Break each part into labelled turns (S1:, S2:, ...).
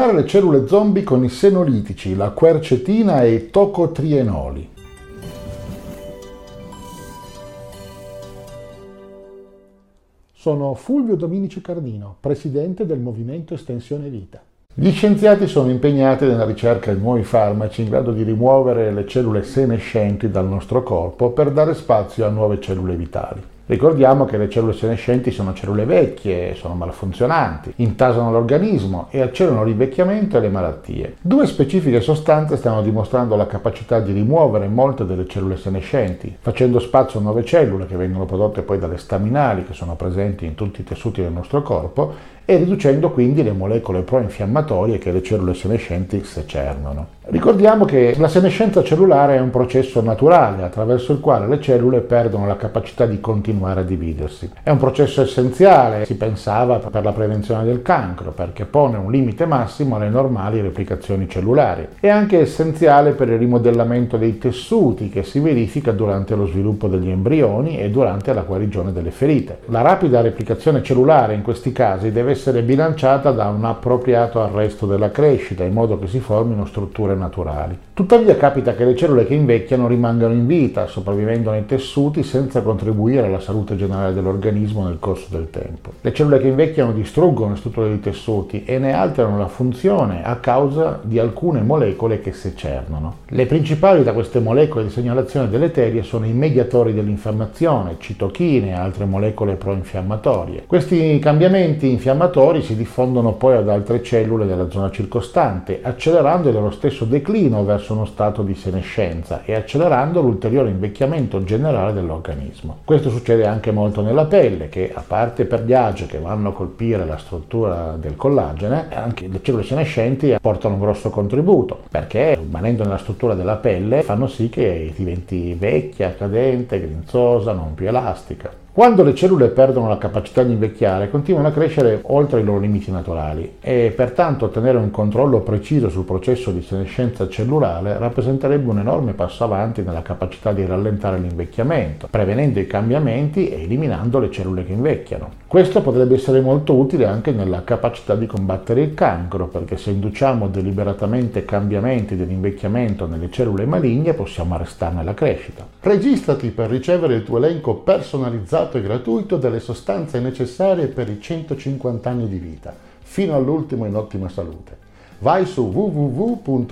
S1: eliminare le cellule zombie con i senolitici, la quercetina e i tocotrienoli. Sono Fulvio Dominici Cardino, presidente del Movimento Estensione Vita. Gli scienziati sono impegnati nella ricerca di nuovi farmaci in grado di rimuovere le cellule senescenti dal nostro corpo per dare spazio a nuove cellule vitali. Ricordiamo che le cellule senescenti sono cellule vecchie, sono malfunzionanti, intasano l'organismo e accelerano l'invecchiamento e le malattie. Due specifiche sostanze stanno dimostrando la capacità di rimuovere molte delle cellule senescenti, facendo spazio a nuove cellule che vengono prodotte poi dalle staminali che sono presenti in tutti i tessuti del nostro corpo e riducendo quindi le molecole pro-infiammatorie che le cellule senescenti secernono. Ricordiamo che la senescenza cellulare è un processo naturale attraverso il quale le cellule perdono la capacità di continuare a dividersi. È un processo essenziale, si pensava, per la prevenzione del cancro, perché pone un limite massimo alle normali replicazioni cellulari. È anche essenziale per il rimodellamento dei tessuti che si verifica durante lo sviluppo degli embrioni e durante la guarigione delle ferite. La rapida replicazione cellulare in questi casi deve essere bilanciata da un appropriato arresto della crescita, in modo che si formino strutture naturali. Tuttavia capita che le cellule che invecchiano rimangano in vita, sopravvivendo nei tessuti senza contribuire alla salute generale dell'organismo nel corso del tempo. Le cellule che invecchiano distruggono le strutture dei tessuti e ne alterano la funzione a causa di alcune molecole che secernono. Le principali da queste molecole di segnalazione deleterie sono i mediatori dell'infiammazione, citochine e altre molecole pro-infiammatorie. Questi cambiamenti infiammatori si diffondono poi ad altre cellule della zona circostante, accelerando il loro stesso declino verso uno stato di senescenza e accelerando l'ulteriore invecchiamento generale dell'organismo. Questo succede anche molto nella pelle che, a parte per gli agi che vanno a colpire la struttura del collagene, anche le cellule senescenti portano un grosso contributo perché rimanendo nella struttura della pelle fanno sì che diventi vecchia, cadente, grinzosa, non più elastica. Quando le cellule perdono la capacità di invecchiare, continuano a crescere oltre i loro limiti naturali e pertanto ottenere un controllo preciso sul processo di senescenza cellulare rappresenterebbe un enorme passo avanti nella capacità di rallentare l'invecchiamento, prevenendo i cambiamenti e eliminando le cellule che invecchiano. Questo potrebbe essere molto utile anche nella capacità di combattere il cancro, perché se induciamo deliberatamente cambiamenti dell'invecchiamento nelle cellule maligne possiamo arrestarne la crescita. Registrati per ricevere il tuo elenco personalizzato e gratuito delle sostanze necessarie per i 150 anni di vita, fino all'ultimo in ottima salute. Vai su www.mev.cx,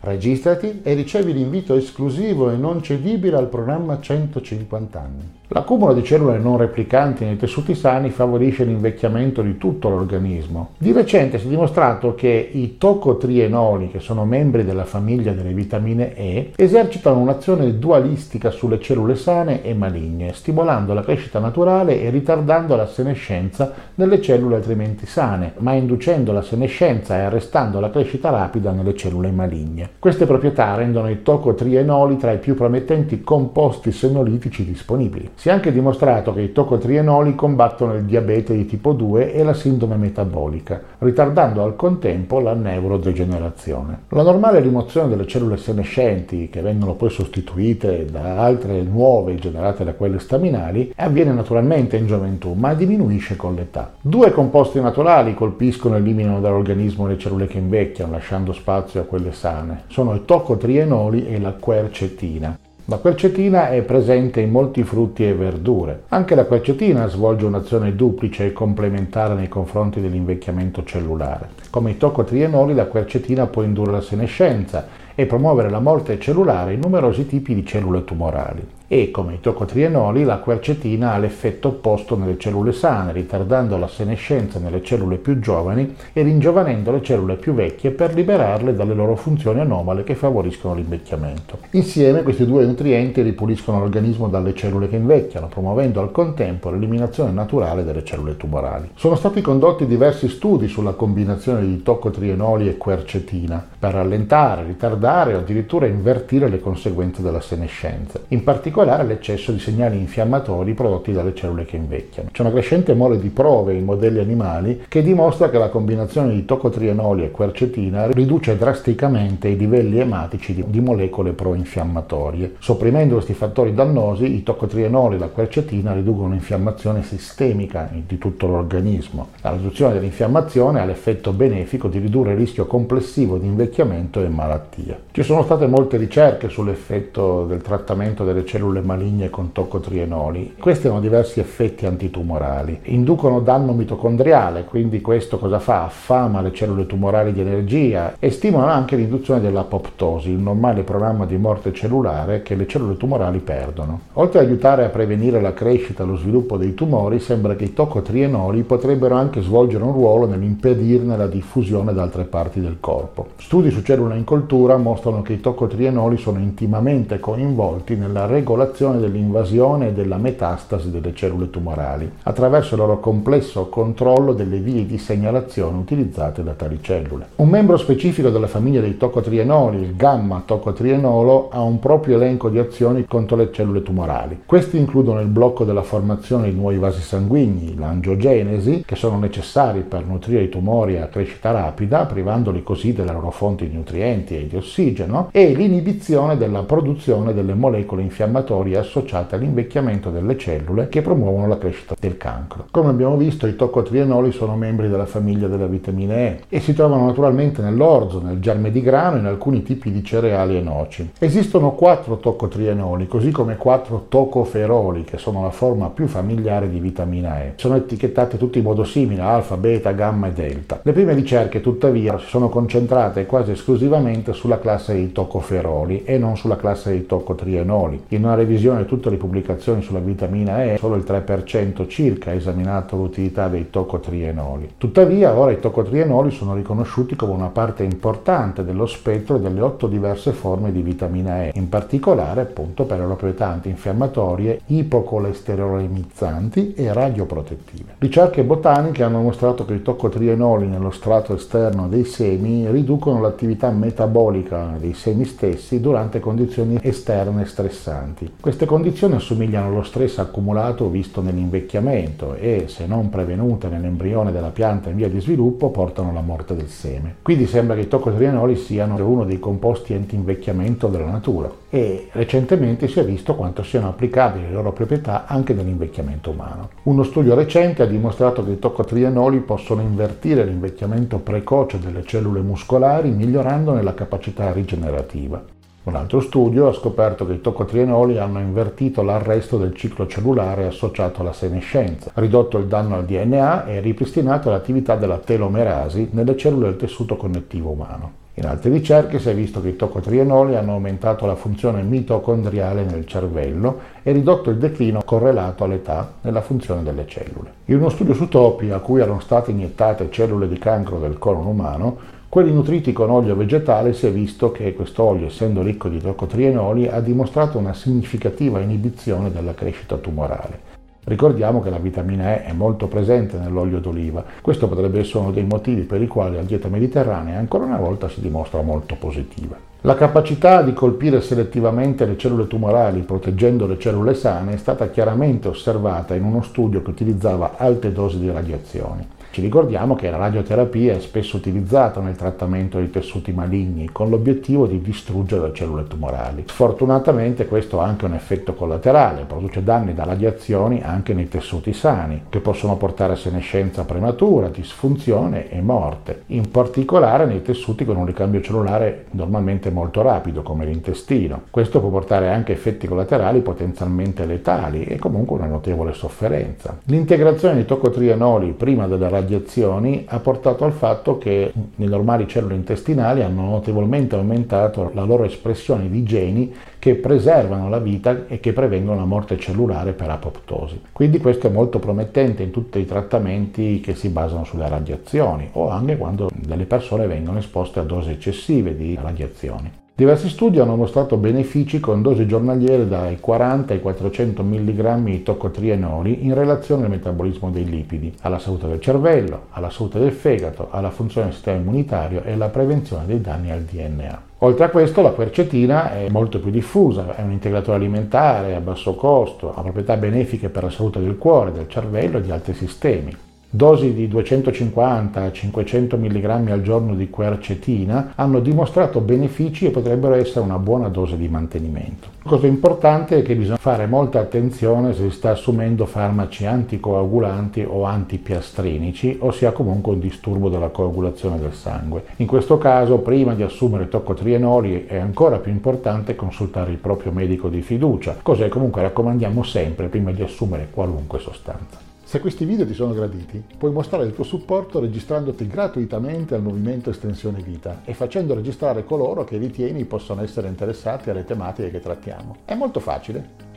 S1: registrati e ricevi l'invito esclusivo e non cedibile al programma 150 anni. L'accumulo di cellule non replicanti nei tessuti sani favorisce l'invecchiamento di tutto l'organismo. Di recente si è dimostrato che i tocotrienoli, che sono membri della famiglia delle vitamine E, esercitano un'azione dualistica sulle cellule sane e maligne, stimolando la crescita naturale e ritardando la senescenza nelle cellule altrimenti sane, ma inducendo la senescenza e arrestando la crescita rapida nelle cellule maligne. Queste proprietà rendono i tocotrienoli tra i più promettenti composti senolitici disponibili. Si è anche dimostrato che i tocotrienoli combattono il diabete di tipo 2 e la sindrome metabolica, ritardando al contempo la neurodegenerazione. La normale rimozione delle cellule senescenti, che vengono poi sostituite da altre nuove generate da quelle staminali, avviene naturalmente in gioventù, ma diminuisce con l'età. Due composti naturali colpiscono e eliminano dall'organismo le cellule che invecchiano, lasciando spazio a quelle sane. Sono i tocotrienoli e la quercetina. La quercetina è presente in molti frutti e verdure. Anche la quercetina svolge un'azione duplice e complementare nei confronti dell'invecchiamento cellulare. Come i tocotrienoli, la quercetina può indurre la senescenza e promuovere la morte cellulare in numerosi tipi di cellule tumorali e, come i tocotrienoli, la quercetina ha l'effetto opposto nelle cellule sane, ritardando la senescenza nelle cellule più giovani e ringiovanendo le cellule più vecchie per liberarle dalle loro funzioni anomale che favoriscono l'invecchiamento. Insieme questi due nutrienti ripuliscono l'organismo dalle cellule che invecchiano, promuovendo al contempo l'eliminazione naturale delle cellule tumorali. Sono stati condotti diversi studi sulla combinazione di tocotrienoli e quercetina per rallentare, ritardare o addirittura invertire le conseguenze della senescenza. In particolare particolare l'eccesso di segnali infiammatori prodotti dalle cellule che invecchiano. C'è una crescente mole di prove in modelli animali che dimostra che la combinazione di tocotrienoli e quercetina riduce drasticamente i livelli ematici di, di molecole pro-infiammatorie. Sopprimendo questi fattori dannosi, i tocotrienoli e la quercetina riducono l'infiammazione sistemica di tutto l'organismo. La riduzione dell'infiammazione ha l'effetto benefico di ridurre il rischio complessivo di invecchiamento e malattia. Ci sono state molte ricerche sull'effetto del trattamento delle cellule maligne con tocotrienoli. Questi hanno diversi effetti antitumorali. Inducono danno mitocondriale, quindi questo cosa fa? Affama le cellule tumorali di energia e stimolano anche l'induzione dell'apoptosi, il normale programma di morte cellulare che le cellule tumorali perdono. Oltre ad aiutare a prevenire la crescita e lo sviluppo dei tumori, sembra che i tocotrienoli potrebbero anche svolgere un ruolo nell'impedirne la diffusione da altre parti del corpo. Studi su cellule in coltura mostrano che i tocotrienoli sono intimamente coinvolti nella regolazione dell'invasione e della metastasi delle cellule tumorali, attraverso il loro complesso controllo delle vie di segnalazione utilizzate da tali cellule. Un membro specifico della famiglia dei tocotrienoli, il gamma tocotrienolo, ha un proprio elenco di azioni contro le cellule tumorali. Questi includono il blocco della formazione di nuovi vasi sanguigni, l'angiogenesi, che sono necessari per nutrire i tumori a crescita rapida, privandoli così delle loro fonti di nutrienti e di ossigeno, e l'inibizione della produzione delle molecole infiammatorie associate all'invecchiamento delle cellule che promuovono la crescita del cancro. Come abbiamo visto, i tocotrienoli sono membri della famiglia della vitamina E e si trovano naturalmente nell'orzo, nel germe di grano e in alcuni tipi di cereali e noci. Esistono quattro tocotrienoli, così come quattro tocoferoli, che sono la forma più familiare di vitamina E. Sono etichettate tutti in modo simile, alfa, beta, gamma e delta. Le prime ricerche, tuttavia, si sono concentrate quasi esclusivamente sulla classe dei tocoferoli e non sulla classe dei tocotrienoli. In una revisione di tutte le pubblicazioni sulla vitamina E, solo il 3% circa ha esaminato l'utilità dei tocotrienoli. Tuttavia, ora i tocotrienoli sono riconosciuti come una parte importante dello spettro delle otto diverse forme di vitamina E, in particolare appunto per le proprietà antinfiammatorie, ipocolesterolemizzanti e radioprotettive. Ricerche botaniche hanno mostrato che i tocotrienoli nello strato esterno dei semi riducono l'attività metabolica dei semi stessi durante condizioni esterne stressanti. Queste condizioni assomigliano allo stress accumulato visto nell'invecchiamento e, se non prevenute nell'embrione della pianta in via di sviluppo, portano alla morte del seme. Quindi sembra che i tocotrienoli siano uno dei composti anti-invecchiamento della natura e recentemente si è visto quanto siano applicabili le loro proprietà anche nell'invecchiamento umano. Uno studio recente ha dimostrato che i tocotrienoli possono invertire l'invecchiamento precoce delle cellule muscolari migliorandone la capacità rigenerativa. Un altro studio ha scoperto che i tocotrienoli hanno invertito l'arresto del ciclo cellulare associato alla senescenza, ridotto il danno al DNA e ripristinato l'attività della telomerasi nelle cellule del tessuto connettivo umano. In altre ricerche si è visto che i tocotrienoli hanno aumentato la funzione mitocondriale nel cervello e ridotto il declino correlato all'età nella funzione delle cellule. In uno studio su topi a cui erano state iniettate cellule di cancro del colon umano, quelli nutriti con olio vegetale si è visto che questo olio, essendo ricco di tocotrienoli, ha dimostrato una significativa inibizione della crescita tumorale. Ricordiamo che la vitamina E è molto presente nell'olio d'oliva. Questo potrebbe essere uno dei motivi per i quali la dieta mediterranea ancora una volta si dimostra molto positiva. La capacità di colpire selettivamente le cellule tumorali proteggendo le cellule sane è stata chiaramente osservata in uno studio che utilizzava alte dosi di radiazioni. Ci ricordiamo che la radioterapia è spesso utilizzata nel trattamento dei tessuti maligni con l'obiettivo di distruggere le cellule tumorali. Sfortunatamente questo ha anche un effetto collaterale, produce danni da radiazioni anche nei tessuti sani, che possono portare a senescenza prematura, disfunzione e morte, in particolare nei tessuti con un ricambio cellulare normalmente molto rapido come l'intestino. Questo può portare anche effetti collaterali potenzialmente letali e comunque una notevole sofferenza. L'integrazione di tocotrienoli prima della radiazioni ha portato al fatto che le normali cellule intestinali hanno notevolmente aumentato la loro espressione di geni che preservano la vita e che prevengono la morte cellulare per apoptosi. Quindi questo è molto promettente in tutti i trattamenti che si basano sulle radiazioni o anche quando delle persone vengono esposte a dosi eccessive di radiazioni. Diversi studi hanno mostrato benefici con dosi giornaliere dai 40 ai 400 mg di toccotrienoli in relazione al metabolismo dei lipidi, alla salute del cervello, alla salute del fegato, alla funzione del sistema immunitario e alla prevenzione dei danni al DNA. Oltre a questo la quercetina è molto più diffusa, è un integratore alimentare a basso costo, ha proprietà benefiche per la salute del cuore, del cervello e di altri sistemi. Dosi di 250-500 mg al giorno di quercetina hanno dimostrato benefici e potrebbero essere una buona dose di mantenimento. La cosa importante è che bisogna fare molta attenzione se si sta assumendo farmaci anticoagulanti o antipiastrinici, ossia comunque un disturbo della coagulazione del sangue. In questo caso, prima di assumere toccotrienoli è ancora più importante consultare il proprio medico di fiducia, così comunque raccomandiamo sempre prima di assumere qualunque sostanza. Se questi video ti sono graditi, puoi mostrare il tuo supporto registrandoti gratuitamente al movimento Estensione Vita e facendo registrare coloro che ritieni possano essere interessati alle tematiche che trattiamo. È molto facile.